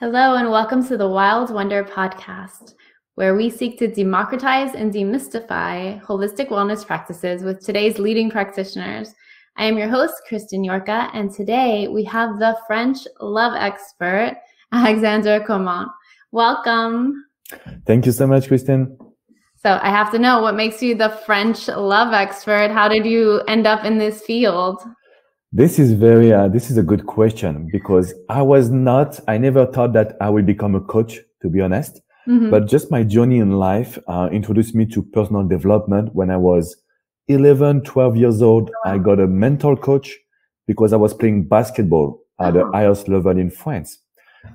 Hello, and welcome to the Wild Wonder podcast, where we seek to democratize and demystify holistic wellness practices with today's leading practitioners. I am your host, Kristen Yorka, and today we have the French love expert, Alexandre Cormont. Welcome. Thank you so much, Kristen. So, I have to know what makes you the French love expert? How did you end up in this field? This is very, uh, this is a good question because I was not, I never thought that I would become a coach, to be honest. Mm-hmm. But just my journey in life uh, introduced me to personal development. When I was 11, 12 years old, I got a mental coach because I was playing basketball at the uh-huh. highest level in France.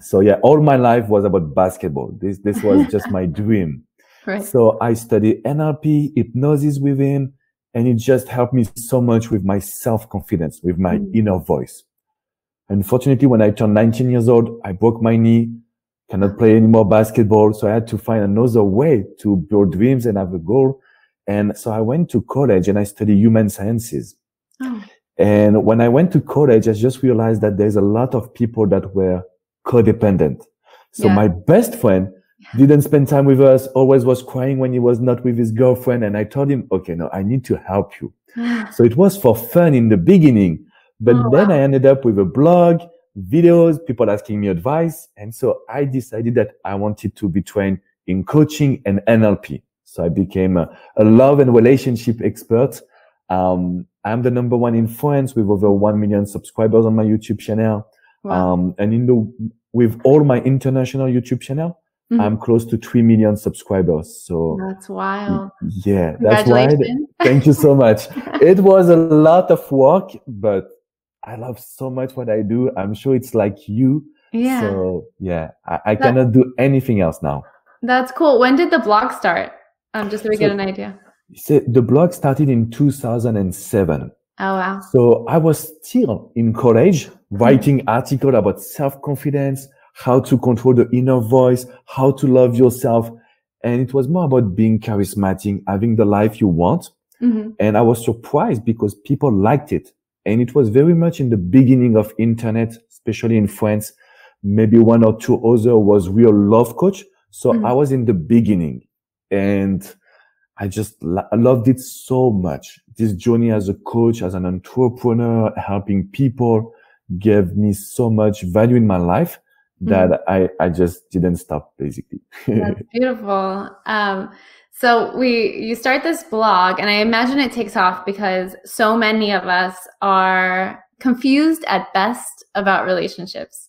So yeah, all my life was about basketball. This, this was just my dream. Right. So I studied NLP, hypnosis with him and it just helped me so much with my self-confidence, with my mm. inner voice. Unfortunately, when I turned 19 years old, I broke my knee, cannot play anymore basketball. So I had to find another way to build dreams and have a goal. And so I went to college and I studied human sciences. Oh. And when I went to college, I just realized that there's a lot of people that were codependent. So yeah. my best friend didn't spend time with us, always was crying when he was not with his girlfriend. And I told him, okay, no, I need to help you. so it was for fun in the beginning. But oh, then wow. I ended up with a blog, videos, people asking me advice. And so I decided that I wanted to be trained in coaching and NLP. So I became a, a love and relationship expert. Um, I'm the number one in France with over 1 million subscribers on my YouTube channel. Wow. Um, and in the, with all my international YouTube channel, Mm-hmm. I'm close to 3 million subscribers. So that's wild. Yeah, that's why. Thank you so much. it was a lot of work, but I love so much what I do. I'm sure it's like you. Yeah. So yeah, I, I cannot do anything else now. That's cool. When did the blog start? Um, just so we so, get an idea. So the blog started in 2007. Oh wow. So I was still in college writing mm-hmm. article about self-confidence, how to control the inner voice, how to love yourself. And it was more about being charismatic, having the life you want. Mm-hmm. And I was surprised because people liked it. And it was very much in the beginning of internet, especially in France. Maybe one or two other was real love coach. So mm-hmm. I was in the beginning and I just lo- loved it so much. This journey as a coach, as an entrepreneur, helping people gave me so much value in my life that mm-hmm. I, I just didn't stop basically. That's beautiful. Um, so we, you start this blog and I imagine it takes off because so many of us are confused at best about relationships.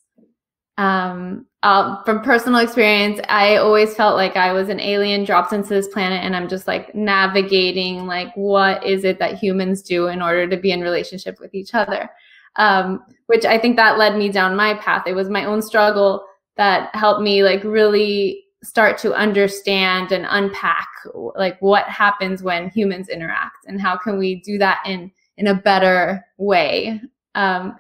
Um, uh, from personal experience, I always felt like I was an alien dropped into this planet and I'm just like navigating like what is it that humans do in order to be in relationship with each other um, which I think that led me down my path. It was my own struggle that helped me like really start to understand and unpack like what happens when humans interact and how can we do that in in a better way. Um,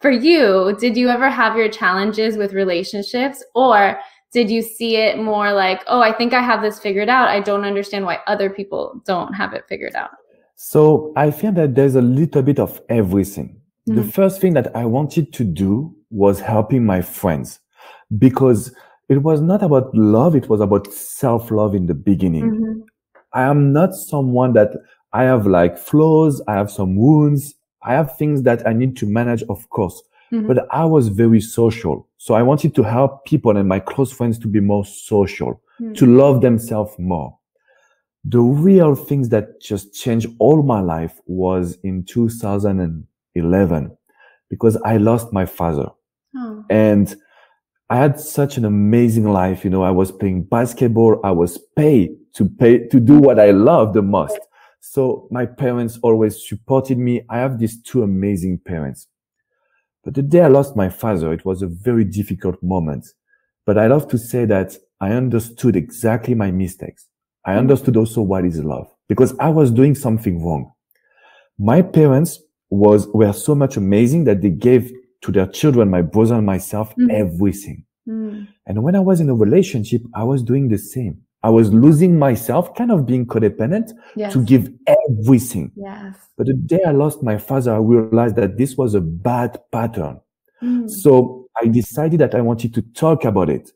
for you, did you ever have your challenges with relationships or did you see it more like, oh, I think I have this figured out. I don't understand why other people don't have it figured out? So I feel that there's a little bit of everything. Mm-hmm. The first thing that I wanted to do was helping my friends because it was not about love. It was about self love in the beginning. Mm-hmm. I am not someone that I have like flaws. I have some wounds. I have things that I need to manage, of course, mm-hmm. but I was very social. So I wanted to help people and my close friends to be more social, to love themselves more. The real things that just changed all my life was in 2000 11 because I lost my father. Oh. And I had such an amazing life. You know, I was playing basketball. I was paid to pay to do what I love the most. So my parents always supported me. I have these two amazing parents. But the day I lost my father, it was a very difficult moment. But I love to say that I understood exactly my mistakes. I hmm. understood also what is love because I was doing something wrong. My parents was were so much amazing that they gave to their children, my brother and myself, mm. everything. Mm. And when I was in a relationship, I was doing the same. I was losing myself, kind of being codependent yes. to give everything. Yes. But the day I lost my father, I realized that this was a bad pattern. Mm. So I decided that I wanted to talk about it.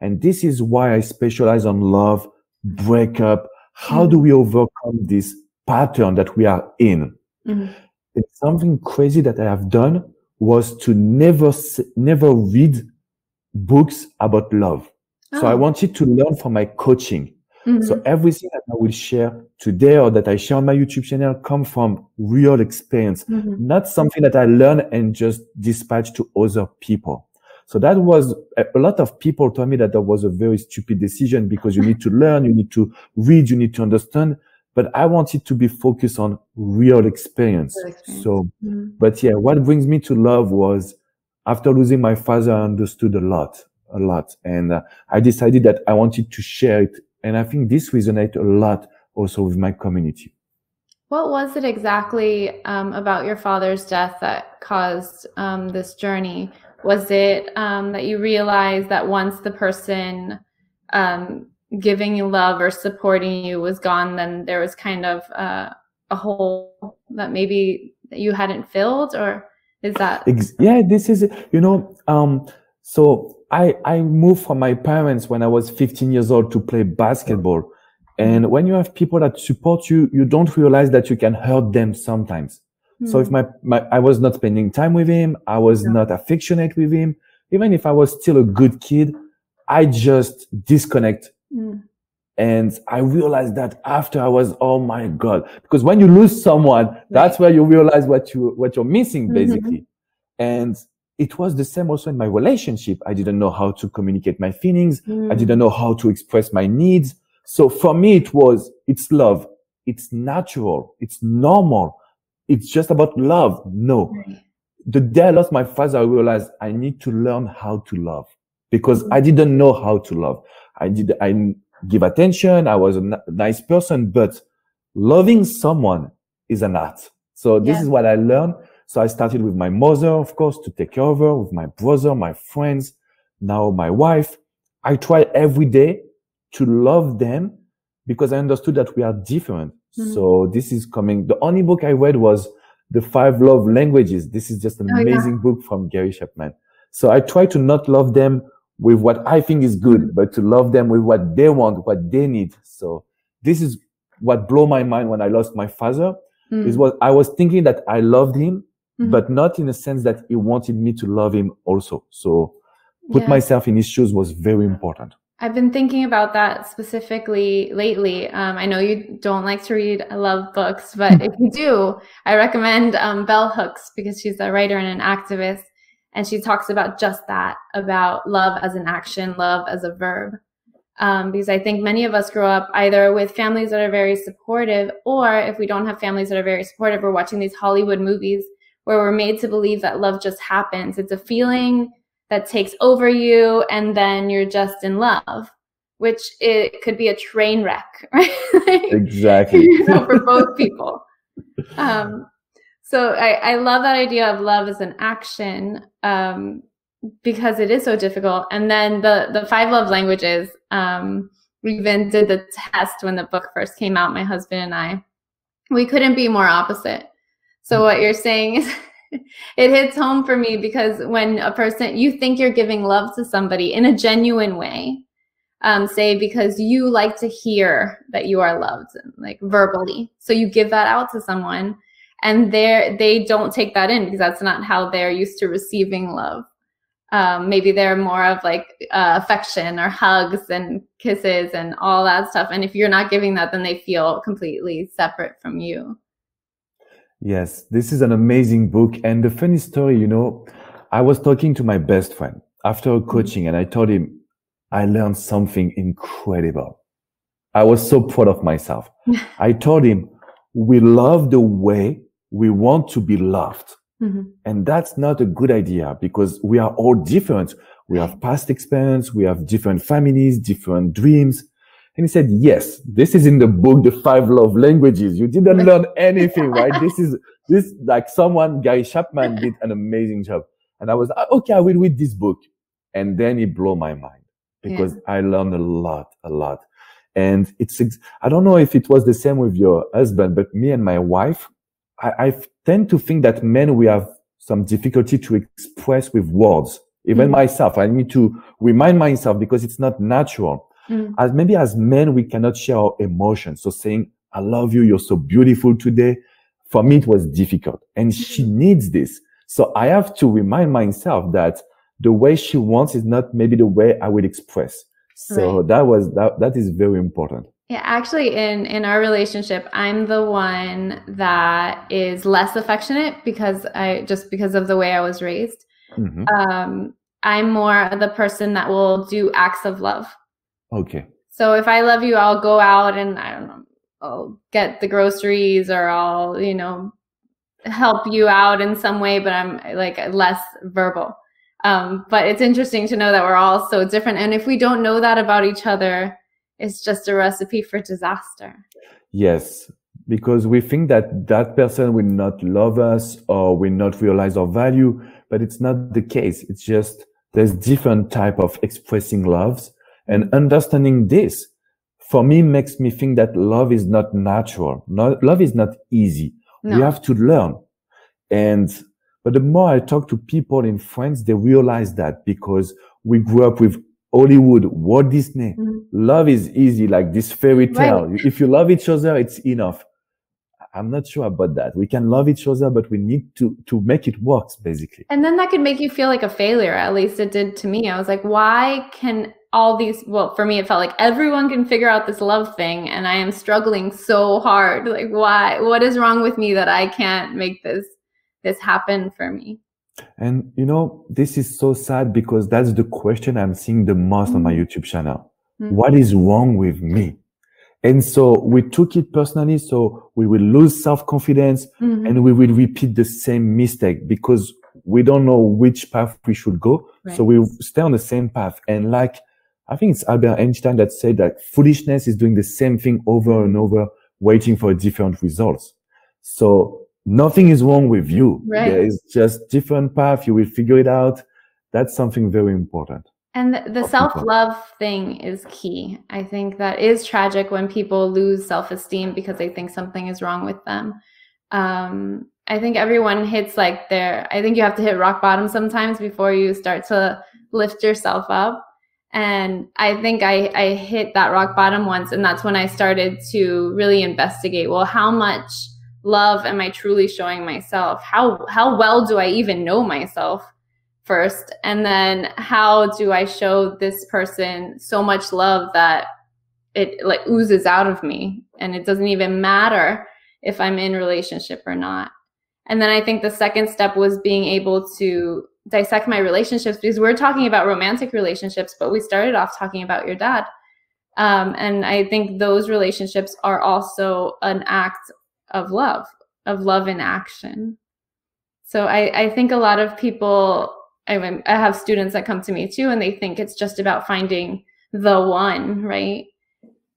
And this is why I specialize on love, breakup. How mm-hmm. do we overcome this pattern that we are in? Mm-hmm. It's something crazy that I have done was to never, never read books about love. Oh. So I oh. wanted to learn from my coaching. Mm-hmm. So everything that I will share today or that I share on my YouTube channel come from real experience, mm-hmm. not something that I learn and just dispatch to other people. So that was a lot of people told me that that was a very stupid decision because you need to learn, you need to read, you need to understand. But I wanted to be focused on real experience. Real experience. So, mm-hmm. but yeah, what brings me to love was after losing my father, I understood a lot, a lot. And uh, I decided that I wanted to share it and I think this resonates a lot also with my community. What was it exactly um, about your father's death that caused um, this journey? Was it um, that you realized that once the person um, giving you love or supporting you was gone, then there was kind of uh, a hole that maybe you hadn't filled, or is that? Yeah, this is you know. Um, so I, I moved from my parents when I was 15 years old to play basketball. And when you have people that support you, you don't realize that you can hurt them sometimes. Mm. So if my, my, I was not spending time with him, I was yeah. not affectionate with him, even if I was still a good kid, I just disconnect. Mm. And I realized that after I was, oh my God, because when you lose someone, right. that's where you realize what you, what you're missing mm-hmm. basically. Mm-hmm. And it was the same also in my relationship. I didn't know how to communicate my feelings. Mm. I didn't know how to express my needs. So for me, it was, it's love. It's natural. It's normal. It's just about love. No. The day I lost my father, I realized I need to learn how to love because. I didn't know how to love. I did, I give attention. I was a n- nice person, but loving someone is an art. So this yeah. is what I learned. So I started with my mother, of course, to take care of her, with my brother, my friends, now my wife. I try every day to love them because I understood that we are different. Mm-hmm. So this is coming. The only book I read was The Five Love Languages. This is just an oh, amazing yeah. book from Gary Chapman. So I try to not love them with what I think is good, but to love them with what they want, what they need. So this is what blew my mind when I lost my father. Mm. Is what I was thinking that I loved him, mm-hmm. but not in a sense that he wanted me to love him also. So put yeah. myself in his shoes was very important. I've been thinking about that specifically lately. Um, I know you don't like to read I love books, but if you do, I recommend um, Bell Hooks because she's a writer and an activist. And she talks about just that about love as an action, love as a verb. Um, because I think many of us grow up either with families that are very supportive, or if we don't have families that are very supportive, we're watching these Hollywood movies where we're made to believe that love just happens. It's a feeling that takes over you and then you're just in love, which it could be a train wreck, right? exactly. you know, for both people. Um, so I, I love that idea of love as an action um, because it is so difficult. And then the the five love languages. Um, we even did the test when the book first came out. My husband and I, we couldn't be more opposite. So what you're saying is it hits home for me because when a person you think you're giving love to somebody in a genuine way, um, say because you like to hear that you are loved, like verbally. So you give that out to someone, and they they don't take that in because that's not how they're used to receiving love. Um, maybe they're more of like uh, affection or hugs and kisses and all that stuff. And if you're not giving that, then they feel completely separate from you. Yes, this is an amazing book. And the funny story, you know, I was talking to my best friend after mm-hmm. coaching and I told him I learned something incredible. I was so proud of myself. I told him we love the way we want to be loved. Mm-hmm. And that's not a good idea because we are all different. We have past experience. We have different families, different dreams. And he said, yes, this is in the book, The Five Love Languages. You didn't learn anything, right? This is, this, like someone, Gary Chapman did an amazing job. And I was, ah, okay, I will read this book. And then it blew my mind because yeah. I learned a lot, a lot. And it's, I don't know if it was the same with your husband, but me and my wife, I, I tend to think that men, we have some difficulty to express with words Even mm. myself, I need to remind myself because it's not natural. Mm. As maybe as men, we cannot share our emotions. So saying, I love you. You're so beautiful today. For me, it was difficult and she mm. needs this. So I have to remind myself that the way she wants is not maybe the way I would express. So right. that was, that, that is very important. Yeah, actually in in our relationship, I'm the one that is less affectionate because I just because of the way I was raised. Mm-hmm. Um, I'm more the person that will do acts of love. Okay. So if I love you, I'll go out and I don't know, I'll get the groceries or I'll, you know, help you out in some way, but I'm like less verbal. Um, but it's interesting to know that we're all so different. And if we don't know that about each other, it's just a recipe for disaster. Yes, because we think that that person will not love us or will not realize our value, but it's not the case. It's just there's different type of expressing loves and understanding this for me makes me think that love is not natural. Not, love is not easy. No. We have to learn. And, but the more I talk to people in France, they realize that because we grew up with Hollywood, Walt Disney. Mm-hmm. Love is easy, like this fairy tale. Right. If you love each other, it's enough. I'm not sure about that. We can love each other, but we need to to make it work, basically. And then that could make you feel like a failure. At least it did to me. I was like, why can all these? Well, for me, it felt like everyone can figure out this love thing, and I am struggling so hard. Like, why? What is wrong with me that I can't make this this happen for me? And you know, this is so sad because that's the question I'm seeing the most mm-hmm. on my mm. YouTube channel. Mm-hmm. What is wrong with me? And so we took it personally. So we will lose self-confidence mm-hmm. and we will repeat the same mistake because we don't know which path we should go. Right. So we stay on the same path. And like, I think it's Albert Einstein that said that foolishness is doing the same thing over and over, waiting for different results. So nothing is wrong with you. Right. There is just different path. You will figure it out. That's something very important. And the, the self love thing is key. I think that is tragic when people lose self esteem because they think something is wrong with them. Um, I think everyone hits like their, I think you have to hit rock bottom sometimes before you start to lift yourself up. And I think I, I hit that rock bottom once. And that's when I started to really investigate well, how much love am I truly showing myself? How how well do I even know myself first? And then how do I show this person so much love that it like oozes out of me and it doesn't even matter if I'm in relationship or not. And then I think the second step was being able to dissect my relationships because we're talking about romantic relationships, but we started off talking about your dad. Um, and I think those relationships are also an act of love, of love in action. So I, I think a lot of people, I, mean, I have students that come to me too, and they think it's just about finding the one, right?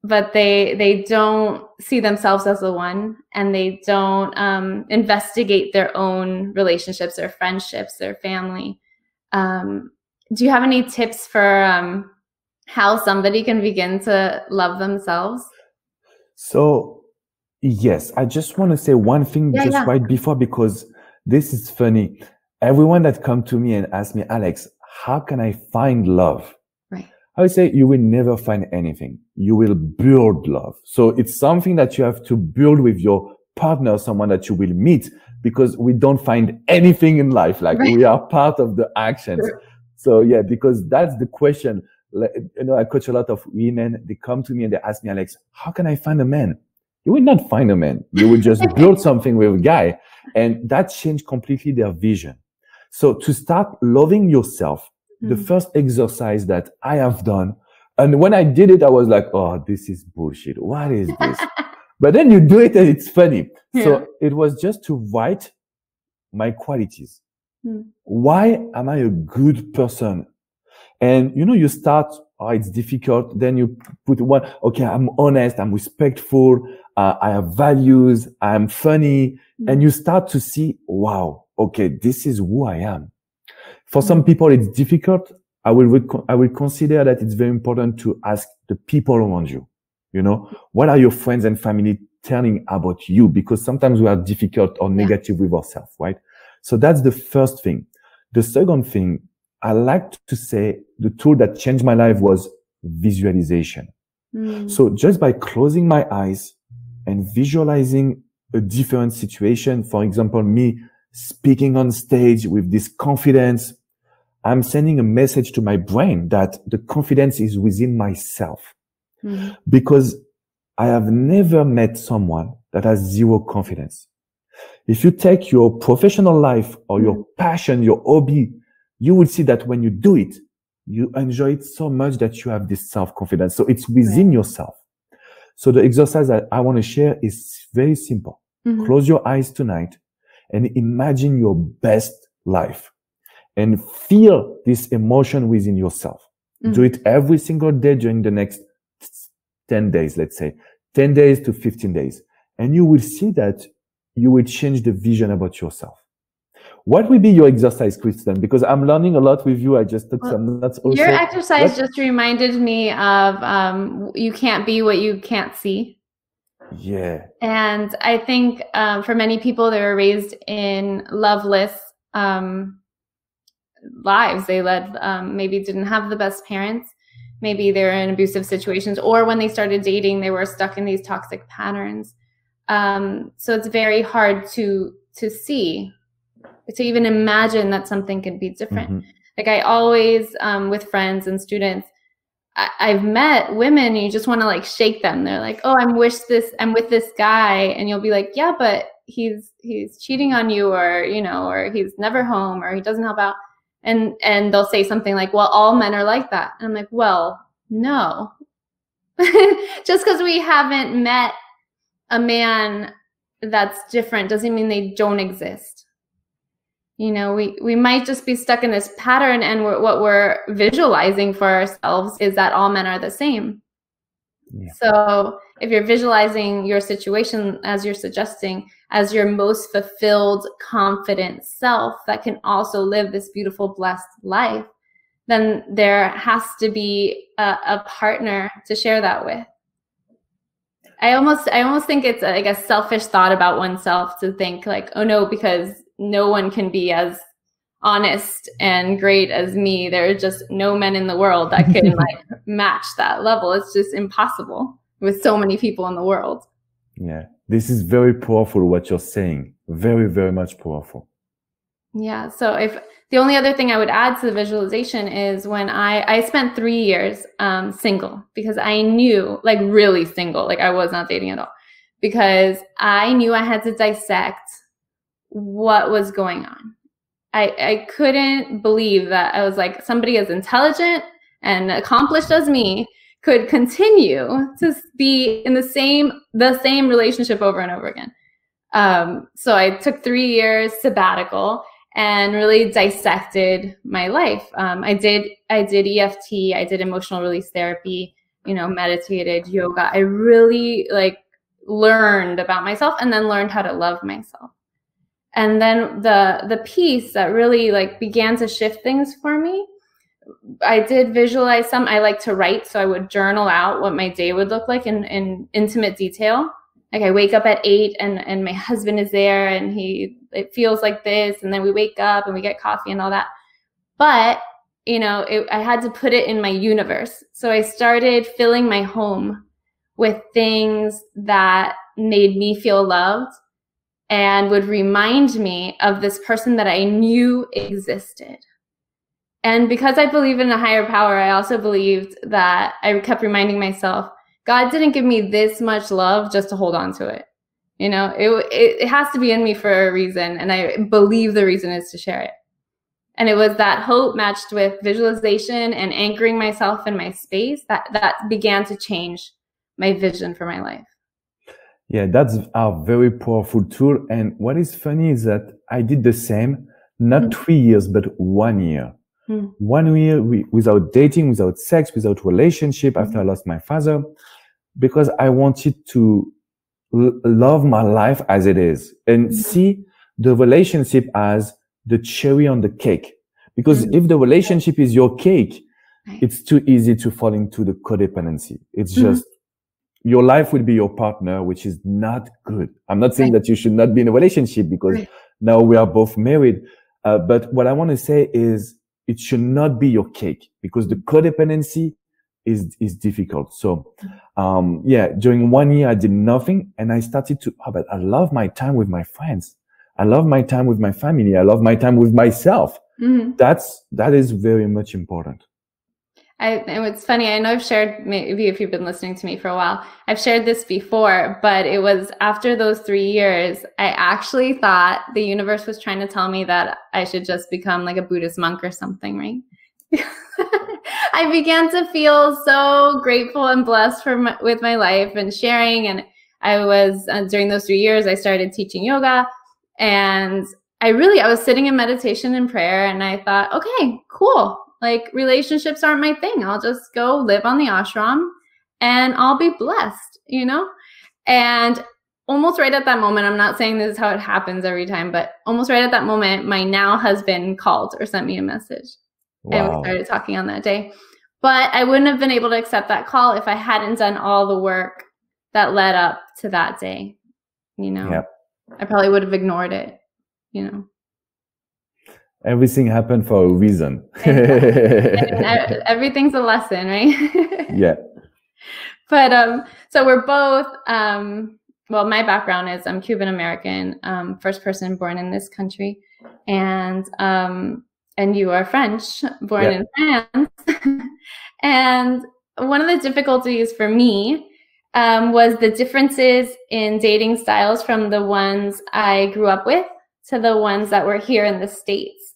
But they they don't see themselves as the one, and they don't um, investigate their own relationships, their friendships, their family. Um, do you have any tips for um, how somebody can begin to love themselves? So Yes, I just want to say one thing yeah, just yeah. right before because this is funny. Everyone that come to me and ask me, Alex, how can I find love? Right. I would say you will never find anything. You will build love. So it's something that you have to build with your partner, someone that you will meet because we don't find anything in life. Like right. we are part of the actions. Sure. So yeah, because that's the question. Like, you know, I coach a lot of women. They come to me and they ask me, Alex, how can I find a man? You would not find a man. You would just build something with a guy. And that changed completely their vision. So to start loving yourself, mm-hmm. the first exercise that I have done, and when I did it, I was like, oh, this is bullshit. What is this? but then you do it and it's funny. Yeah. So it was just to write my qualities. Mm. Why am I a good person? And you know, you start, oh, it's difficult. Then you put one, okay, I'm honest, I'm respectful, uh, I have values, I am funny. Mm-hmm. And you start to see, wow, okay, this is who I am. For mm-hmm. some people, it's difficult. I will, rec- I will consider that it's very important to ask the people around you. You know, what are your friends and family telling about you? Because sometimes we are difficult or negative yeah. with ourselves, right? So that's the first thing. The second thing I like to say the tool that changed my life was visualization. Mm. So just by closing my eyes and visualizing a different situation, for example, me speaking on stage with this confidence, I'm sending a message to my brain that the confidence is within myself mm. because I have never met someone that has zero confidence. If you take your professional life or your mm. passion, your hobby, you will see that when you do it, you enjoy it so much that you have this self-confidence. So it's within right. yourself. So the exercise that I want to share is very simple. Mm-hmm. Close your eyes tonight and imagine your best life and feel this emotion within yourself. Mm-hmm. Do it every single day during the next 10 days, let's say 10 days to 15 days. And you will see that you will change the vision about yourself. What would be your exercise, Kristen? Because I'm learning a lot with you. I just took well, some notes. Also. Your exercise what? just reminded me of um, you can't be what you can't see. Yeah. And I think um, for many people, they were raised in loveless um, lives. They led, um, maybe didn't have the best parents. Maybe they were in abusive situations, or when they started dating, they were stuck in these toxic patterns. Um, so it's very hard to to see to even imagine that something could be different. Mm-hmm. Like I always, um, with friends and students, I- have met women you just want to like shake them. They're like, "Oh, I'm wish this, I'm with this guy," and you'll be like, "Yeah, but he's he's cheating on you, or you know, or he's never home, or he doesn't help out." And and they'll say something like, "Well, all men are like that," and I'm like, "Well, no." just because we haven't met a man that's different doesn't mean they don't exist you know we we might just be stuck in this pattern and we're, what we're visualizing for ourselves is that all men are the same yeah. so if you're visualizing your situation as you're suggesting as your most fulfilled confident self that can also live this beautiful blessed life then there has to be a, a partner to share that with I almost I almost think it's like a selfish thought about oneself to think like, oh no, because no one can be as honest and great as me. There are just no men in the world that can like match that level. It's just impossible with so many people in the world. Yeah. This is very powerful what you're saying. Very, very much powerful. Yeah. So if the only other thing I would add to the visualization is when I I spent three years um, single because I knew like really single, like I was not dating at all, because I knew I had to dissect what was going on. I, I couldn't believe that I was like somebody as intelligent and accomplished as me could continue to be in the same the same relationship over and over again. Um, so I took three years sabbatical and really dissected my life. Um, I did I did EFT, I did emotional release therapy, you know, meditated, yoga. I really like learned about myself and then learned how to love myself and then the the piece that really like began to shift things for me i did visualize some i like to write so i would journal out what my day would look like in, in intimate detail. Like i wake up at eight and and my husband is there and he it feels like this and then we wake up and we get coffee and all that. But you know it, i had to put it in my universe. So i started filling my home with things that made me feel loved and would remind me of this person that I knew existed. And because I believe in a higher power, I also believed that I kept reminding myself, God didn't give me this much love just to hold on to it. You know, it, it, it has to be in me for a reason. And I believe the reason is to share it. And it was that hope matched with visualization and anchoring myself in my space that, that began to change my vision for my life. Yeah, that's a very powerful tool. And what is funny is that I did the same, not mm. three years, but one year. Mm. One year we, without dating, without sex, without relationship mm. after I lost my father, because I wanted to l- love my life as it is and mm. see the relationship as the cherry on the cake. Because mm. if the relationship is your cake, it's too easy to fall into the codependency. It's just your life will be your partner, which is not good. I'm not saying that you should not be in a relationship because now we are both married. Uh, but what I want to say is it should not be your cake because the codependency is is difficult. So, um, yeah, during one year I did nothing, and I started to. Oh, but I love my time with my friends. I love my time with my family. I love my time with myself. Mm-hmm. That's that is very much important. I, and it's funny. I know I've shared maybe if you've been listening to me for a while, I've shared this before, but it was after those three years, I actually thought the universe was trying to tell me that I should just become like a Buddhist monk or something, right? I began to feel so grateful and blessed for my, with my life and sharing. And I was uh, during those three years, I started teaching yoga, and I really I was sitting in meditation and prayer, and I thought, okay, cool. Like relationships aren't my thing. I'll just go live on the ashram, and I'll be blessed, you know. And almost right at that moment, I'm not saying this is how it happens every time, but almost right at that moment, my now husband called or sent me a message. Wow. And we started talking on that day. But I wouldn't have been able to accept that call if I hadn't done all the work that led up to that day. You know, yep. I probably would have ignored it, you know. Everything happened for a reason. Everything's a lesson, right? yeah. But um, so we're both um, well, my background is I'm Cuban American, um, first person born in this country, and um, and you are French, born yeah. in France. and one of the difficulties for me um, was the differences in dating styles from the ones I grew up with to the ones that were here in the States.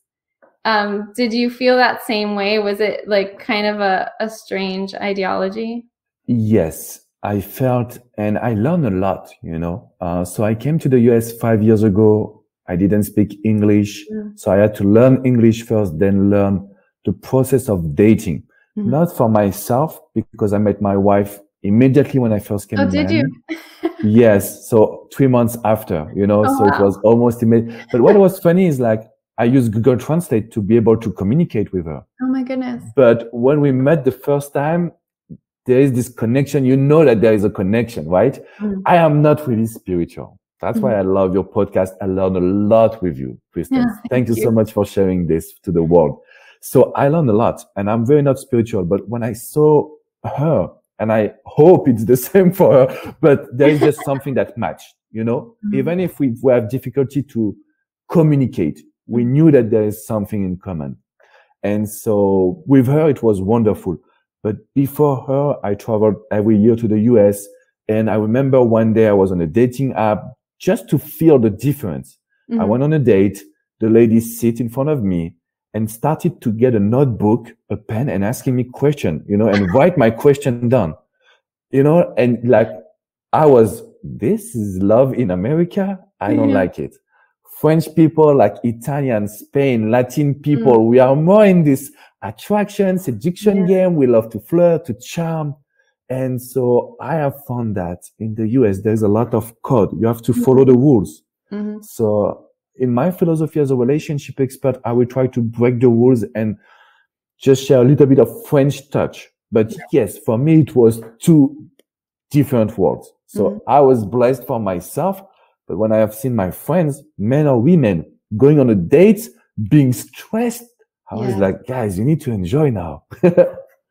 Um, did you feel that same way? Was it like kind of a, a strange ideology? Yes, I felt and I learned a lot, you know. Uh, so I came to the US five years ago I didn't speak English. Mm. So I had to learn English first, then learn the process of dating. Mm-hmm. Not for myself, because I met my wife immediately when I first came. Oh, did Miami. you? yes. So three months after, you know, oh, so wow. it was almost immediate. But what was funny is like, I used Google Translate to be able to communicate with her. Oh my goodness. But when we met the first time, there is this connection. You know that there is a connection, right? Mm. I am not really spiritual. That's why mm-hmm. I love your podcast. I learned a lot with you, Kristen. Yeah, thank, thank you, you so much for sharing this to the world. So I learned a lot and I'm very not spiritual, but when I saw her and I hope it's the same for her, but there is just something that matched, you know, mm-hmm. even if we, we have difficulty to communicate, we mm-hmm. knew that there is something in common. And so with her, it was wonderful. But before her, I traveled every year to the US. And I remember one day I was on a dating app just to feel the difference. Mm-hmm. I went on a date. The lady sit in front of me and started to get a notebook, a pen and asking me question, you know, and write my question down, you know, and like I was, this is love in America. I don't yeah. like it. French people like Italian, Spain, Latin people, mm. we are more in this attraction, seduction yeah. game. We love to flirt, to charm. And so I have found that in the US, there's a lot of code. You have to mm-hmm. follow the rules. Mm-hmm. So in my philosophy as a relationship expert, I will try to break the rules and just share a little bit of French touch. But yeah. yes, for me, it was two different worlds. So mm-hmm. I was blessed for myself. But when I have seen my friends, men or women, going on a date, being stressed, I yeah. was like, guys, you need to enjoy now.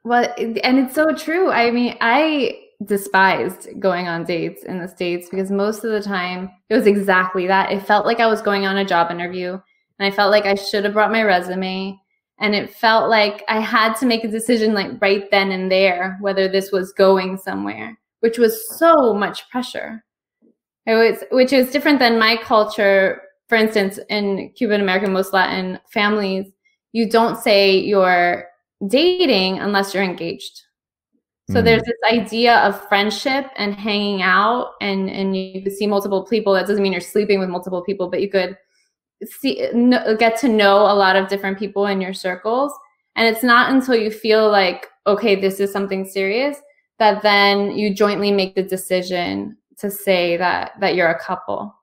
Well, and it's so true. I mean, I despised going on dates in the States because most of the time it was exactly that. It felt like I was going on a job interview and I felt like I should have brought my resume. And it felt like I had to make a decision like right then and there whether this was going somewhere, which was so much pressure. It was, which is different than my culture. For instance, in Cuban American, most Latin families, you don't say you're dating unless you're engaged. So mm. there's this idea of friendship and hanging out, and and you could see multiple people. That doesn't mean you're sleeping with multiple people, but you could see get to know a lot of different people in your circles. And it's not until you feel like okay, this is something serious that then you jointly make the decision to say that that you're a couple.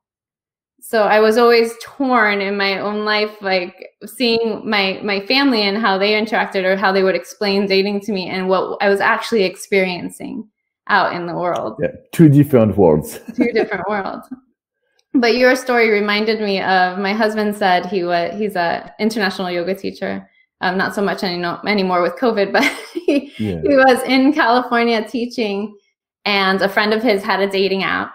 So i was always torn in my own life like seeing my my family and how they interacted or how they would explain dating to me and what i was actually experiencing out in the world. Yeah two different worlds. Two different worlds. But your story reminded me of my husband said he was he's a international yoga teacher. Um, not so much any, anymore with COVID, but he, yeah. he was in California teaching, and a friend of his had a dating app.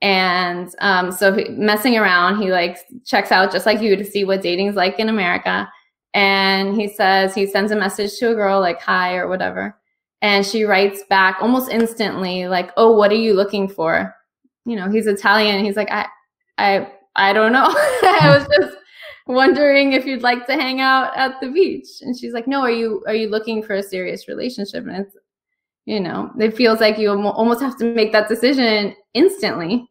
And um, so messing around, he like checks out just like you to see what dating's like in America. And he says he sends a message to a girl like hi or whatever, and she writes back almost instantly like, "Oh, what are you looking for?" You know, he's Italian. He's like, "I, I, I don't know. I was just wondering if you'd like to hang out at the beach. And she's like, no, are you, are you looking for a serious relationship? And it's, you know, it feels like you almost have to make that decision instantly.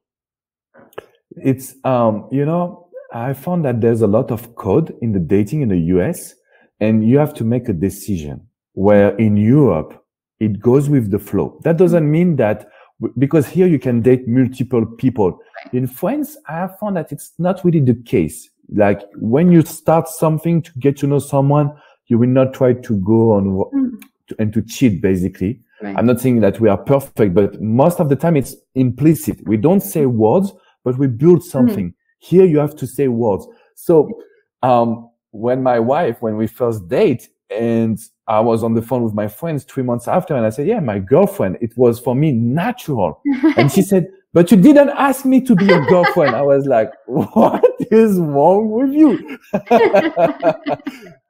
It's, um, you know, I found that there's a lot of code in the dating in the US and you have to make a decision where in Europe, it goes with the flow. That doesn't mean that because here you can date multiple people. In France, I have found that it's not really the case. Like when you start something to get to know someone, you will not try to go on mm. to, and to cheat basically. Right. I'm not saying that we are perfect, but most of the time it's implicit. We don't say words, but we build hmm. something. Mm. Here you have to say words. So, um, when my wife, when we first date and I was on the phone with my friends three months after and I said, yeah, my girlfriend, it was for me natural. and she said, but you didn't ask me to be your girlfriend. I was like, what is wrong with you?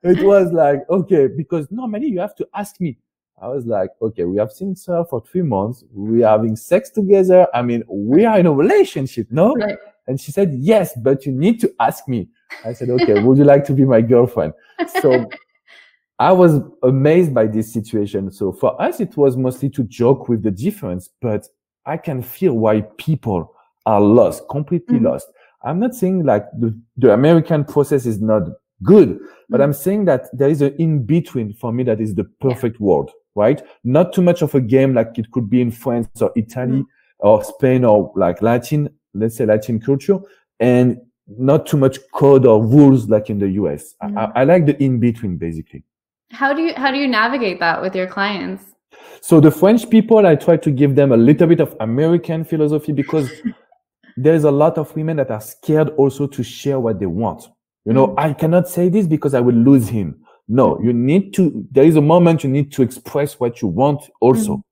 it was like, okay, because normally you have to ask me. I was like, okay, we have seen her for three months. We are having sex together. I mean, we are in a relationship, no? Right. And she said, yes, but you need to ask me. I said, okay, would you like to be my girlfriend? So I was amazed by this situation. So for us, it was mostly to joke with the difference, but I can feel why people are lost, completely mm-hmm. lost. I'm not saying like the, the American process is not good, but mm-hmm. I'm saying that there is an in between for me that is the perfect yeah. world, right? Not too much of a game like it could be in France or Italy mm-hmm. or Spain or like Latin, let's say Latin culture and not too much code or rules like in the US. I, mm-hmm. I like the in between basically. How do you how do you navigate that with your clients? So the French people, I try to give them a little bit of American philosophy because there's a lot of women that are scared also to share what they want. You know, mm. I cannot say this because I will lose him. No, you need to, there is a moment you need to express what you want also.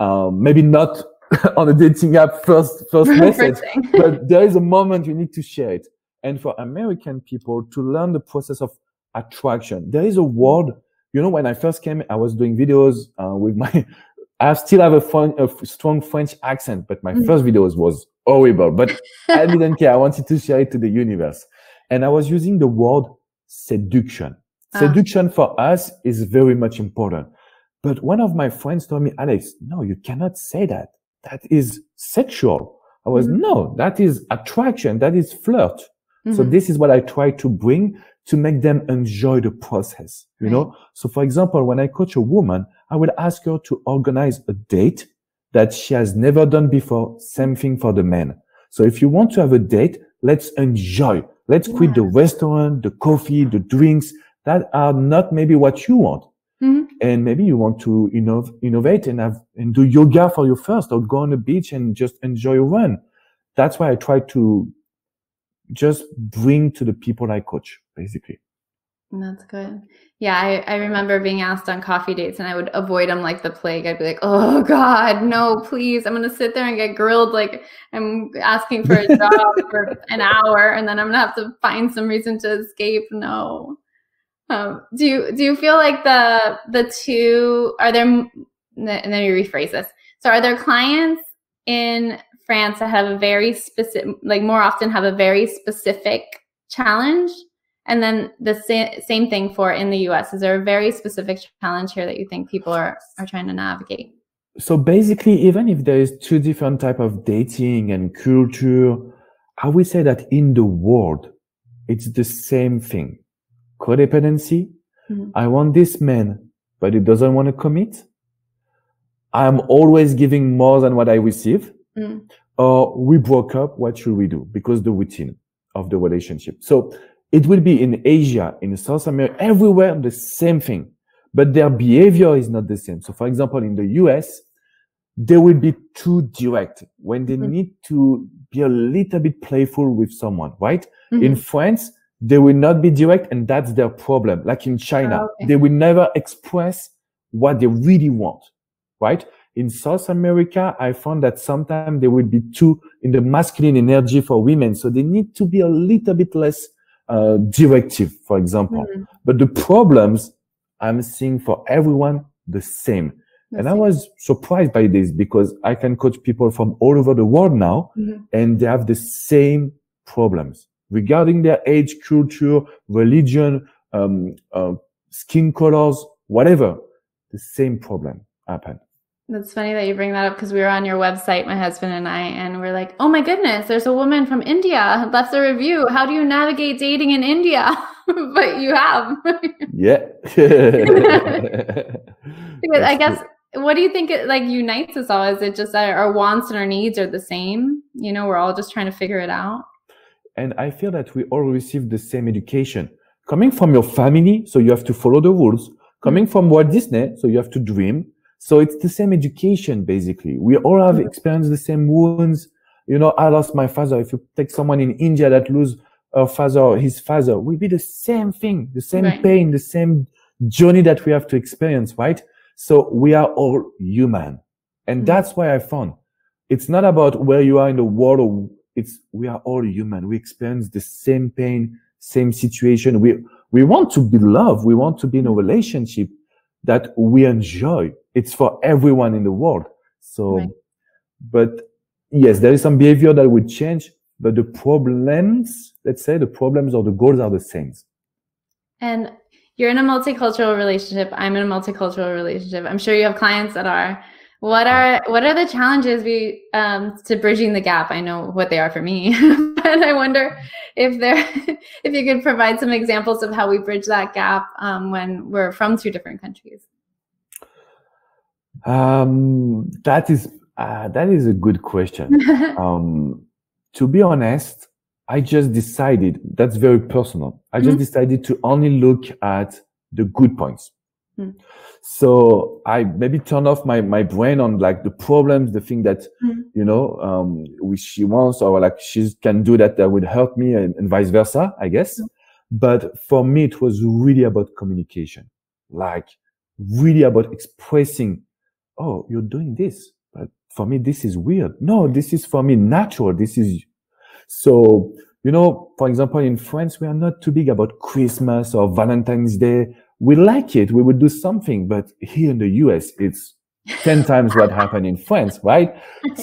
Mm. Um, maybe not on a dating app first, first message, but there is a moment you need to share it. And for American people to learn the process of attraction, there is a word you know, when I first came, I was doing videos uh, with my, I still have a, fun, a strong French accent, but my mm. first videos was horrible, but I didn't care. I wanted to share it to the universe. And I was using the word seduction. Ah. Seduction for us is very much important. But one of my friends told me, Alex, no, you cannot say that. That is sexual. I was, mm-hmm. no, that is attraction. That is flirt. Mm-hmm. So this is what I try to bring to make them enjoy the process, you right. know? So for example, when I coach a woman, I will ask her to organize a date that she has never done before. Same thing for the men. So if you want to have a date, let's enjoy. Let's yeah. quit the restaurant, the coffee, the drinks that are not maybe what you want. Mm-hmm. And maybe you want to innov- innovate and have, and do yoga for you first or go on the beach and just enjoy a run. That's why I try to just bring to the people I coach, basically. That's good. Yeah, I, I remember being asked on coffee dates and I would avoid them like the plague. I'd be like, oh God, no, please. I'm going to sit there and get grilled like I'm asking for a job for an hour and then I'm going to have to find some reason to escape. No. Um, do you do you feel like the the two are there let me rephrase this. So are there clients in France that have a very specific, like more often have a very specific challenge. And then the sa- same thing for in the US. Is there a very specific challenge here that you think people are, are trying to navigate? So basically, even if there is two different type of dating and culture, I would say that in the world, it's the same thing. Codependency. Mm-hmm. I want this man, but he doesn't want to commit. I'm always giving more than what I receive. Mm. Or we broke up. What should we do? Because the routine of the relationship. So it will be in Asia, in South America, everywhere the same thing, but their behavior is not the same. So for example, in the US, they will be too direct when they mm-hmm. need to be a little bit playful with someone, right? Mm-hmm. In France, they will not be direct and that's their problem. Like in China, oh, okay. they will never express what they really want, right? In South America, I found that sometimes they will be too in the masculine energy for women. So they need to be a little bit less uh, directive, for example. Mm-hmm. But the problems I'm seeing for everyone the same. That's and I was surprised by this because I can coach people from all over the world now mm-hmm. and they have the same problems regarding their age, culture, religion, um, uh, skin colors, whatever. The same problem happen. That's funny that you bring that up because we were on your website, my husband and I, and we're like, oh my goodness, there's a woman from India left a review. How do you navigate dating in India? but you have. yeah. because I guess, what do you think it like unites us all? Is it just that our wants and our needs are the same? You know, we're all just trying to figure it out. And I feel that we all receive the same education coming from your family. So you have to follow the rules coming from Walt Disney. So you have to dream so it's the same education, basically. We all have experienced the same wounds. You know, I lost my father. If you take someone in India that lose her father or his father, will be the same thing, the same right. pain, the same journey that we have to experience, right? So we are all human. And mm-hmm. that's why I found it's not about where you are in the world. It's, we are all human. We experience the same pain, same situation. We, we want to be loved. We want to be in a relationship that we enjoy it's for everyone in the world. So, right. but yes, there is some behavior that would change, but the problems, let's say the problems or the goals are the same. And you're in a multicultural relationship. I'm in a multicultural relationship. I'm sure you have clients that are. What are what are the challenges we um, to bridging the gap? I know what they are for me, but I wonder if there if you could provide some examples of how we bridge that gap um, when we're from two different countries. Um, that is uh, that is a good question. um, to be honest, I just decided that's very personal. I just mm-hmm. decided to only look at the good points. Mm. So I maybe turn off my, my brain on like the problems, the thing that, mm. you know, um, which she wants or like she can do that that would help me and, and vice versa, I guess. Mm. But for me, it was really about communication, like really about expressing oh, you're doing this. But for me, this is weird. No, this is for me natural. This is so, you know, for example, in France, we are not too big about Christmas or Valentine's Day. We like it. We would do something, but here in the US, it's 10 times what happened in France, right?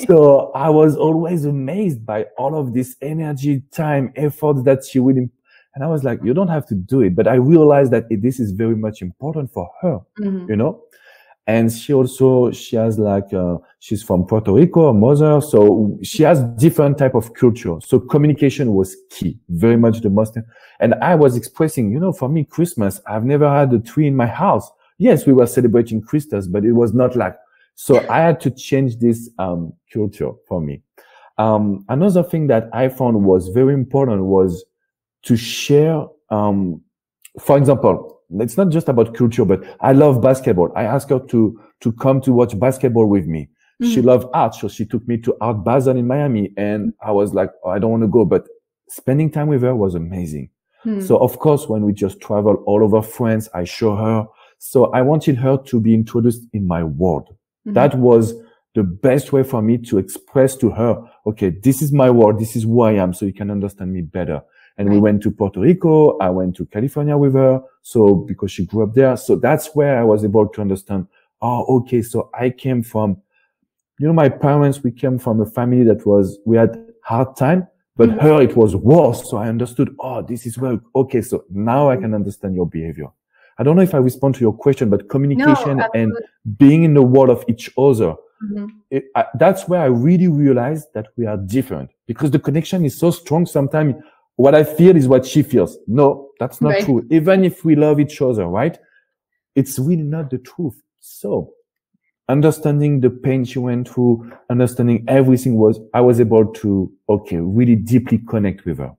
So I was always amazed by all of this energy, time, effort that she would, imp- and I was like, you don't have to do it. But I realized that it, this is very much important for her, mm-hmm. you know? And she also she has like uh, she's from Puerto Rico, mother, so she has different type of culture. So communication was key, very much the most. And I was expressing, you know, for me, Christmas, I've never had a tree in my house. Yes, we were celebrating Christmas, but it was not like. So I had to change this um, culture for me. Um, another thing that I found was very important was to share. Um, for example, it's not just about culture, but I love basketball. I asked her to, to come to watch basketball with me. Mm-hmm. She loved art. So she took me to Art Basel in Miami and I was like, oh, I don't want to go, but spending time with her was amazing. Mm-hmm. So of course, when we just travel all over France, I show her. So I wanted her to be introduced in my world. Mm-hmm. That was the best way for me to express to her, okay, this is my world. This is who I am. So you can understand me better. And we went to Puerto Rico. I went to California with her. So because she grew up there. So that's where I was able to understand. Oh, okay. So I came from, you know, my parents, we came from a family that was, we had hard time, but mm-hmm. her, it was worse. So I understood. Oh, this is where, okay. So now I can understand your behavior. I don't know if I respond to your question, but communication no, and being in the world of each other. Mm-hmm. It, I, that's where I really realized that we are different because the connection is so strong. Sometimes what I feel is what she feels. No, that's not right. true. Even if we love each other, right? It's really not the truth. So understanding the pain she went through, understanding everything was, I was able to, okay, really deeply connect with her.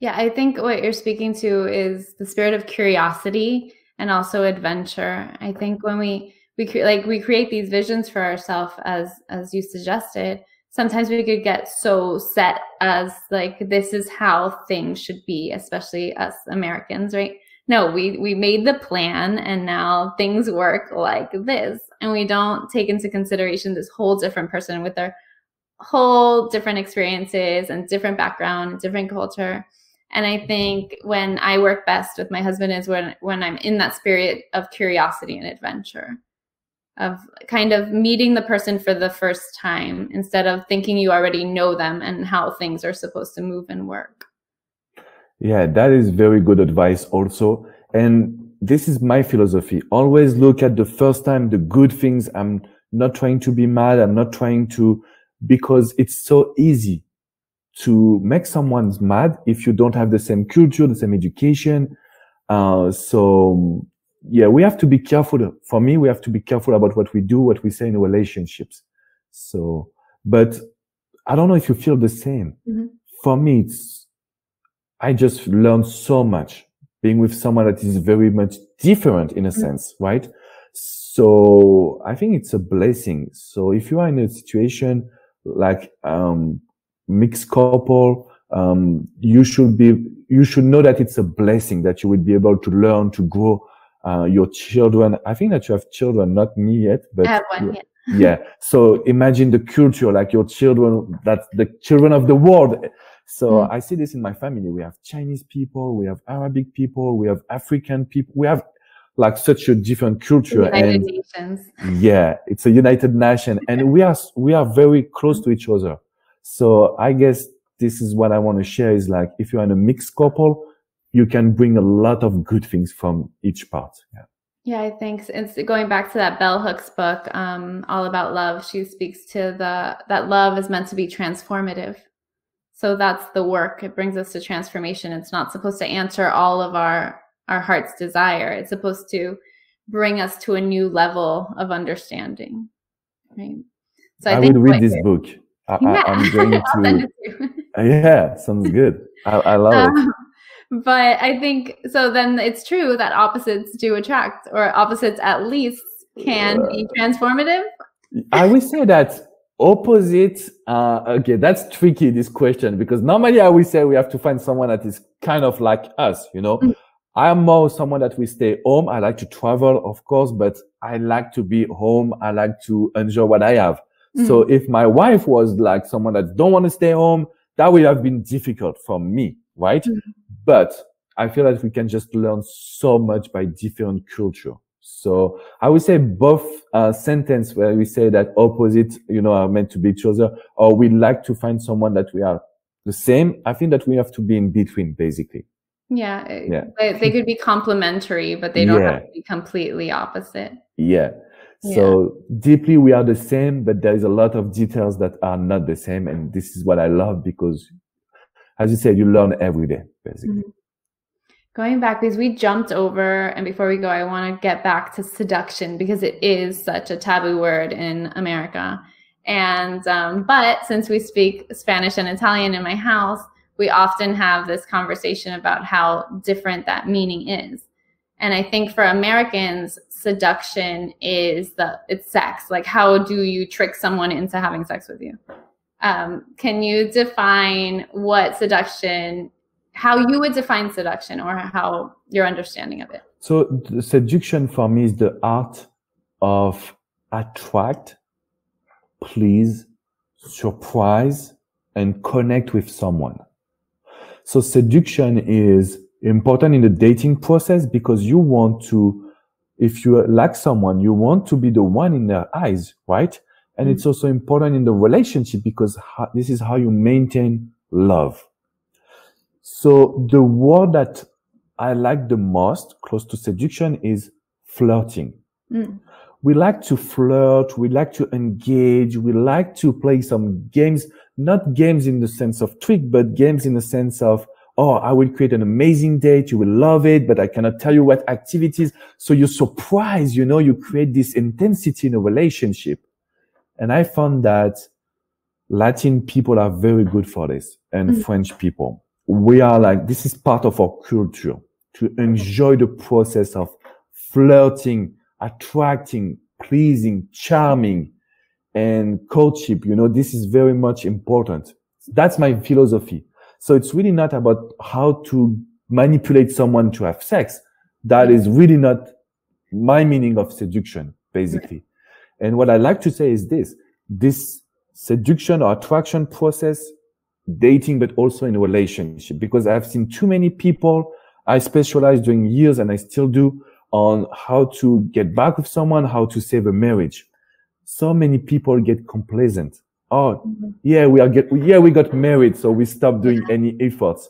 Yeah, I think what you're speaking to is the spirit of curiosity and also adventure. I think when we, we like we create these visions for ourselves as as you suggested sometimes we could get so set as like this is how things should be especially us americans right? No we we made the plan and now things work like this. And we don't take into consideration this whole different person with their whole different experiences and different background different culture. And i think when i work best with my husband is when when i'm in that spirit of curiosity and adventure of kind of meeting the person for the first time instead of thinking you already know them and how things are supposed to move and work. Yeah, that is very good advice also. And this is my philosophy. Always look at the first time, the good things. I'm not trying to be mad. I'm not trying to, because it's so easy to make someone mad if you don't have the same culture, the same education. Uh, so yeah, we have to be careful. For me, we have to be careful about what we do, what we say in relationships. So, but I don't know if you feel the same. Mm-hmm. For me, it's, I just learned so much being with someone that is very much different in a mm-hmm. sense, right? So I think it's a blessing. So if you are in a situation like, um, mixed couple, um, you should be, you should know that it's a blessing that you will be able to learn to grow uh, your children. I think that you have children, not me yet, but I have one, yeah. yeah. So imagine the culture, like your children, that's the children of the world. So mm. I see this in my family. We have Chinese people, we have Arabic people, we have African people, we have like such a different culture. United and Nations. Yeah, it's a United Nation, and we are we are very close to each other. So I guess this is what I want to share is like if you're in a mixed couple, you can bring a lot of good things from each part. Yeah. Yeah, I think it's going back to that Bell Hooks book, um, all about love. She speaks to the that love is meant to be transformative. So that's the work. It brings us to transformation. It's not supposed to answer all of our our heart's desire. It's supposed to bring us to a new level of understanding. Right. So I, I would read this book. I, yeah. am going to. yeah, sounds good. I, I love um, it but I think so. Then it's true that opposites do attract, or opposites at least can be transformative. I would say that opposite. Uh, okay, that's tricky. This question because normally I would say we have to find someone that is kind of like us. You know, mm. I am more someone that we stay home. I like to travel, of course, but I like to be home. I like to enjoy what I have. Mm. So if my wife was like someone that don't want to stay home, that would have been difficult for me, right? Mm. But I feel that we can just learn so much by different culture. So I would say both uh, sentence where we say that opposite, you know, are meant to be each other, or we like to find someone that we are the same. I think that we have to be in between, basically. Yeah, yeah. They, they could be complementary, but they don't yeah. have to be completely opposite. Yeah. So yeah. deeply we are the same, but there is a lot of details that are not the same, and this is what I love because as you said, you learn every day, basically. Mm-hmm. Going back, because we jumped over, and before we go, I want to get back to seduction because it is such a taboo word in America. And, um, but since we speak Spanish and Italian in my house, we often have this conversation about how different that meaning is. And I think for Americans, seduction is the it's sex. Like how do you trick someone into having sex with you? Um, can you define what seduction, how you would define seduction or how your understanding of it? So seduction for me is the art of attract, please, surprise, and connect with someone. So seduction is important in the dating process because you want to, if you like someone, you want to be the one in their eyes, right? And it's also important in the relationship because how, this is how you maintain love. So the word that I like the most close to seduction is flirting. Mm. We like to flirt. We like to engage. We like to play some games, not games in the sense of trick, but games in the sense of, oh, I will create an amazing date. You will love it, but I cannot tell you what activities. So you're surprised, you know, you create this intensity in a relationship. And I found that Latin people are very good for this and mm-hmm. French people. We are like, this is part of our culture to enjoy the process of flirting, attracting, pleasing, charming. and courtship, you know, this is very much important. That's my philosophy. So it's really not about how to manipulate someone to have sex. That is really not my meaning of seduction, basically. And what I like to say is this, this seduction or attraction process, dating, but also in a relationship, because I've seen too many people. I specialized during years and I still do on how to get back with someone, how to save a marriage. So many people get complacent. Oh, mm-hmm. yeah, we are get, yeah, we got married. So we stop doing any efforts.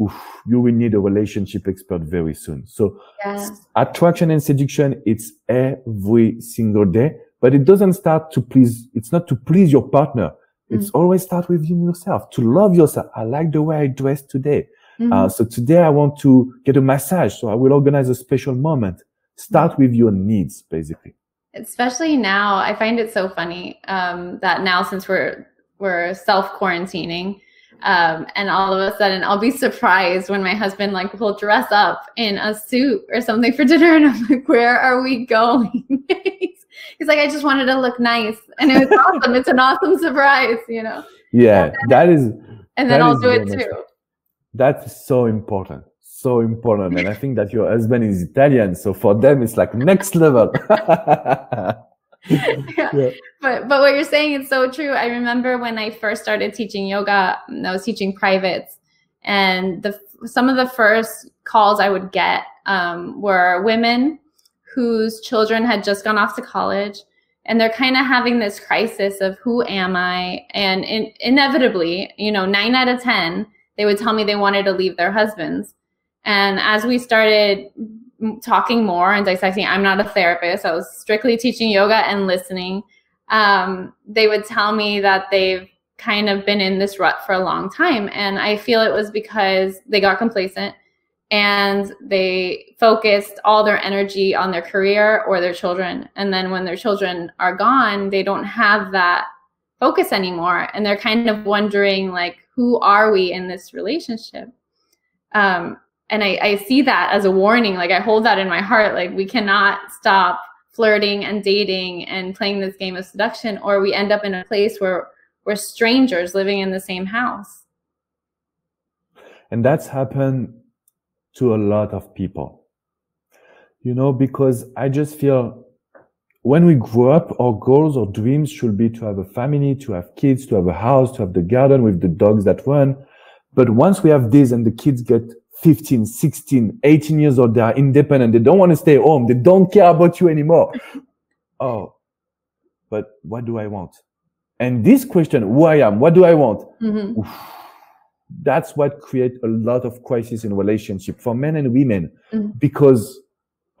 Oof, you will need a relationship expert very soon. So yeah. attraction and seduction, it's every single day, but it doesn't start to please, it's not to please your partner. It's mm-hmm. always start with you yourself, to love yourself. I like the way I dress today. Mm-hmm. Uh, so today I want to get a massage. So I will organize a special moment. Start with your needs, basically. Especially now, I find it so funny um, that now since we're we're self quarantining, um, and all of a sudden I'll be surprised when my husband like will dress up in a suit or something for dinner, and I'm like, "Where are we going?" He's like, "I just wanted to look nice," and it was awesome. It's an awesome surprise, you know. Yeah, that is. And then I'll do it too. That's so important. So important. And I think that your husband is Italian. So for them, it's like next level. But but what you're saying is so true. I remember when I first started teaching yoga, I was teaching privates, and the some of the first calls I would get um, were women whose children had just gone off to college, and they're kind of having this crisis of who am I, and in, inevitably, you know, nine out of ten they would tell me they wanted to leave their husbands. And as we started talking more and dissecting, I'm not a therapist. I was strictly teaching yoga and listening. Um, they would tell me that they've kind of been in this rut for a long time. And I feel it was because they got complacent and they focused all their energy on their career or their children. And then when their children are gone, they don't have that focus anymore. And they're kind of wondering, like, who are we in this relationship? Um, and I, I see that as a warning. Like I hold that in my heart. Like we cannot stop flirting and dating and playing this game of seduction, or we end up in a place where we're strangers living in the same house. And that's happened to a lot of people. You know, because I just feel when we grow up, our goals or dreams should be to have a family, to have kids, to have a house, to have the garden with the dogs that run. But once we have this and the kids get 15, 16, 18 years old, they are independent. They don't want to stay home. They don't care about you anymore. oh, but what do I want? And this question, who I am, what do I want? Mm-hmm. Oof, that's what creates a lot of crisis in relationship for men and women mm-hmm. because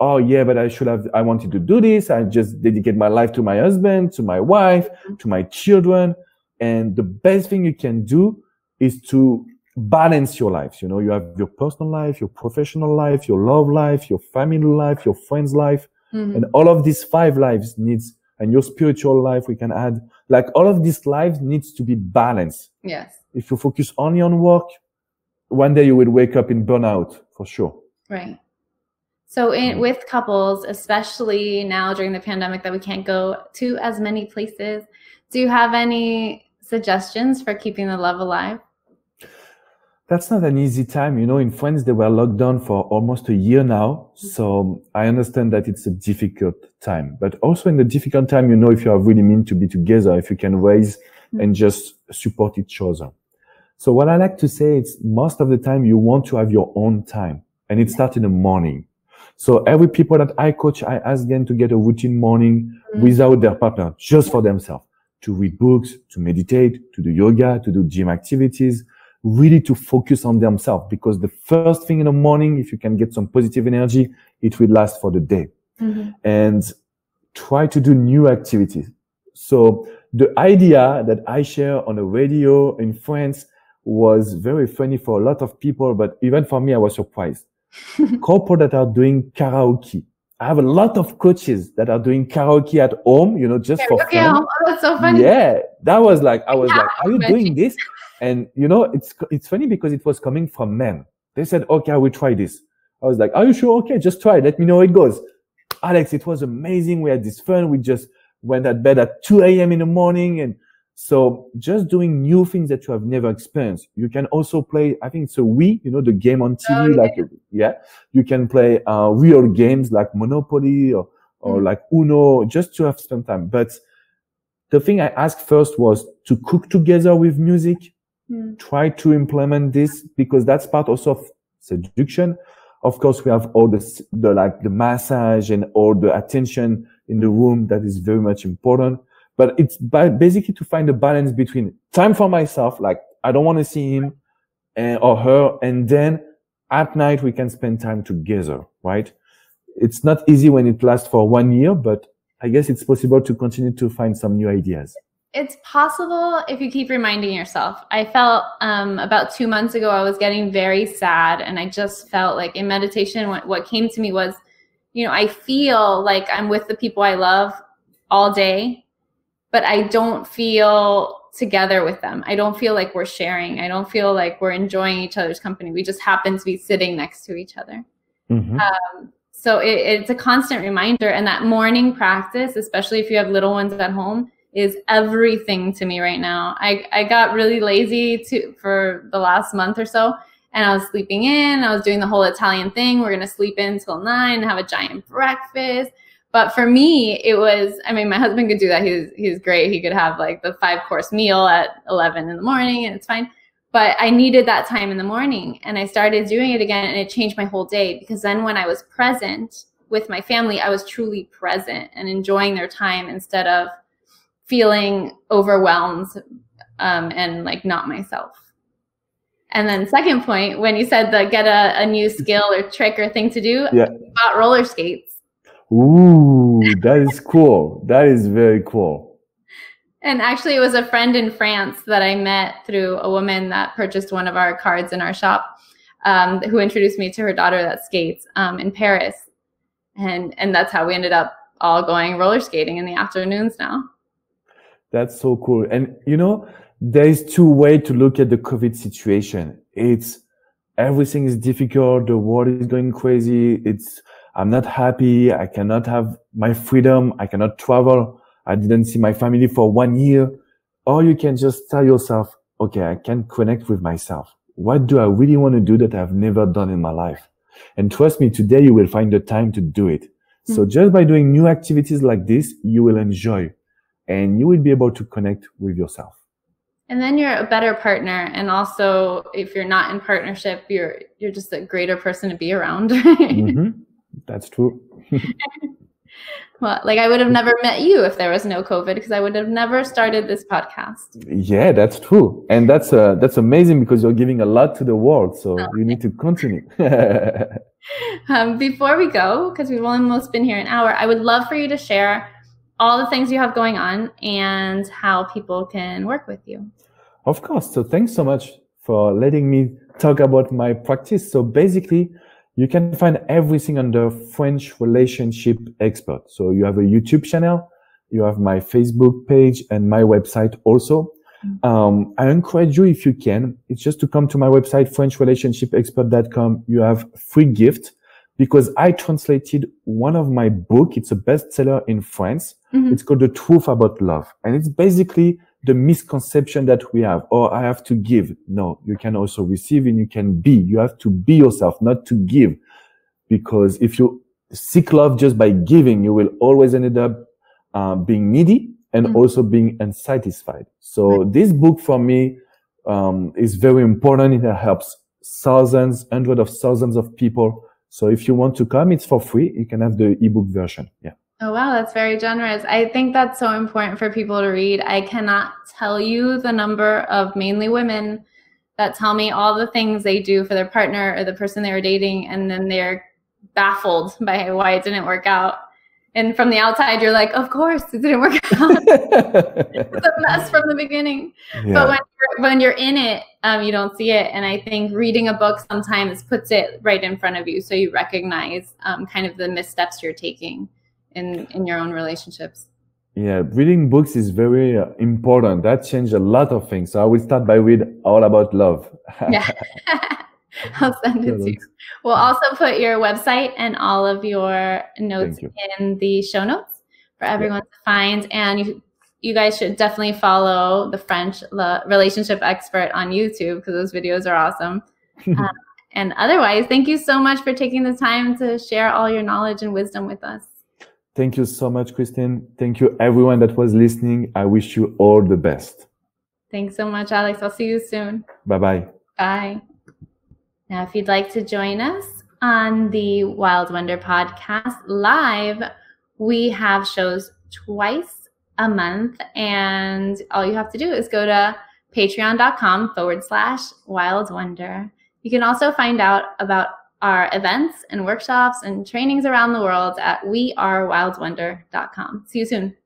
oh yeah, but I should have, I wanted to do this. I just dedicate my life to my husband, to my wife, mm-hmm. to my children. And the best thing you can do is to balance your lives. You know, you have your personal life, your professional life, your love life, your family life, your friends life. Mm-hmm. And all of these five lives needs, and your spiritual life, we can add, like all of these lives needs to be balanced. Yes. If you focus only on work, one day you will wake up in burnout for sure. Right. So in, mm-hmm. with couples, especially now during the pandemic that we can't go to as many places, do you have any suggestions for keeping the love alive? That's not an easy time. You know, in France, they were locked down for almost a year now. Mm-hmm. So I understand that it's a difficult time, but also in the difficult time, you know, if you are really meant to be together, if you can raise mm-hmm. and just support each other. So what I like to say is most of the time you want to have your own time and it starts in the morning so every people that I coach, I ask them to get a routine morning mm-hmm. without their partner, just for themselves, to read books, to meditate, to do yoga, to do gym activities, really to focus on themselves. Because the first thing in the morning, if you can get some positive energy, it will last for the day. Mm-hmm. And try to do new activities. So the idea that I share on the radio in France was very funny for a lot of people, but even for me, I was surprised couple that are doing karaoke. I have a lot of coaches that are doing karaoke at home, you know, just for fun. Oh, that's so funny. Yeah, that was like I was yeah, like, "Are you doing this?" And you know, it's it's funny because it was coming from men. They said, "Okay, I will try this." I was like, "Are you sure? Okay, just try. Let me know how it goes." Alex, it was amazing. We had this fun. We just went at bed at 2 a.m. in the morning. And so just doing new things that you have never experienced. You can also play, I think it's a Wii, you know, the game on TV, oh, yeah. like, yeah, you can play, uh, real games like Monopoly or, or mm. like Uno just to have some time. But the thing I asked first was to cook together with music. Mm. Try to implement this because that's part also of seduction. Of course, we have all the, the like the massage and all the attention in the room that is very much important. But it's basically to find a balance between time for myself, like I don't want to see him and, or her, and then at night we can spend time together, right? It's not easy when it lasts for one year, but I guess it's possible to continue to find some new ideas. It's possible if you keep reminding yourself. I felt um, about two months ago, I was getting very sad, and I just felt like in meditation, what, what came to me was, you know, I feel like I'm with the people I love all day, but I don't feel together with them. I don't feel like we're sharing. I don't feel like we're enjoying each other's company. We just happen to be sitting next to each other. Mm-hmm. Um, so it, it's a constant reminder. And that morning practice, especially if you have little ones at home, is everything to me right now. I, I got really lazy to for the last month or so. And I was sleeping in. I was doing the whole Italian thing. We're gonna sleep in till nine, have a giant breakfast. But for me, it was. I mean, my husband could do that. He's he's great. He could have like the five course meal at eleven in the morning, and it's fine but I needed that time in the morning and I started doing it again and it changed my whole day because then when I was present with my family, I was truly present and enjoying their time instead of feeling overwhelmed um, and like not myself. And then second point, when you said that get a, a new skill or trick or thing to do, yeah. bought roller skates. Ooh, that is cool. That is very cool. And actually, it was a friend in France that I met through a woman that purchased one of our cards in our shop, um, who introduced me to her daughter that skates um, in Paris, and and that's how we ended up all going roller skating in the afternoons now. That's so cool. And you know, there is two way to look at the COVID situation. It's everything is difficult. The world is going crazy. It's I'm not happy. I cannot have my freedom. I cannot travel I didn't see my family for one year. Or you can just tell yourself, okay, I can connect with myself. What do I really want to do that I've never done in my life? And trust me, today you will find the time to do it. Mm-hmm. So just by doing new activities like this, you will enjoy and you will be able to connect with yourself. And then you're a better partner. And also if you're not in partnership, you're, you're just a greater person to be around. mm-hmm. That's true. Well, like I would have never met you if there was no COVID because I would have never started this podcast. Yeah, that's true. And that's uh, that's amazing because you're giving a lot to the world. So oh. you need to continue. um, before we go, because we've almost been here an hour, I would love for you to share all the things you have going on and how people can work with you. Of course. So thanks so much for letting me talk about my practice. So basically, you can find everything under French relationship expert. So you have a YouTube channel, you have my Facebook page and my website also. Mm-hmm. Um, I encourage you if you can, it's just to come to my website, FrenchRelationshipExpert.com. You have free gift because I translated one of my book. It's a bestseller in France. Mm-hmm. It's called The Truth About Love. And it's basically the misconception that we have, oh, I have to give. No, you can also receive and you can be. You have to be yourself, not to give. Because if you seek love just by giving, you will always end up uh, being needy and mm-hmm. also being unsatisfied. So right. this book for me um, is very important. It helps thousands, hundreds of thousands of people. So if you want to come, it's for free. You can have the ebook version. Yeah. Oh, wow. That's very generous. I think that's so important for people to read. I cannot tell you the number of mainly women that tell me all the things they do for their partner or the person they were dating, and then they're baffled by why it didn't work out. And from the outside, you're like, of course, it didn't work out. it's a mess from the beginning. Yeah. But when you're, when you're in it, um, you don't see it. And I think reading a book sometimes puts it right in front of you, so you recognize um, kind of the missteps you're taking in in your own relationships yeah reading books is very uh, important that changed a lot of things so i will start by read all about love yeah i'll send it to you we'll also put your website and all of your notes you. in the show notes for everyone yeah. to find. And you, you guys should definitely follow the French relationship expert on YouTube because those videos are awesome. uh, and otherwise, thank you so much for taking the time to share all your knowledge and wisdom with us. Thank you so much, Christine. Thank you, everyone that was listening. I wish you all the best. Thanks so much, Alex. I'll see you soon. Bye-bye. Bye. Now, if you'd like to join us on the Wild Wonder podcast live, we have shows twice a month. And all you have to do is go to patreon.com forward slash wild wonder. You can also find out about our events and workshops and trainings around the world at wearewildwonder.com. See you soon.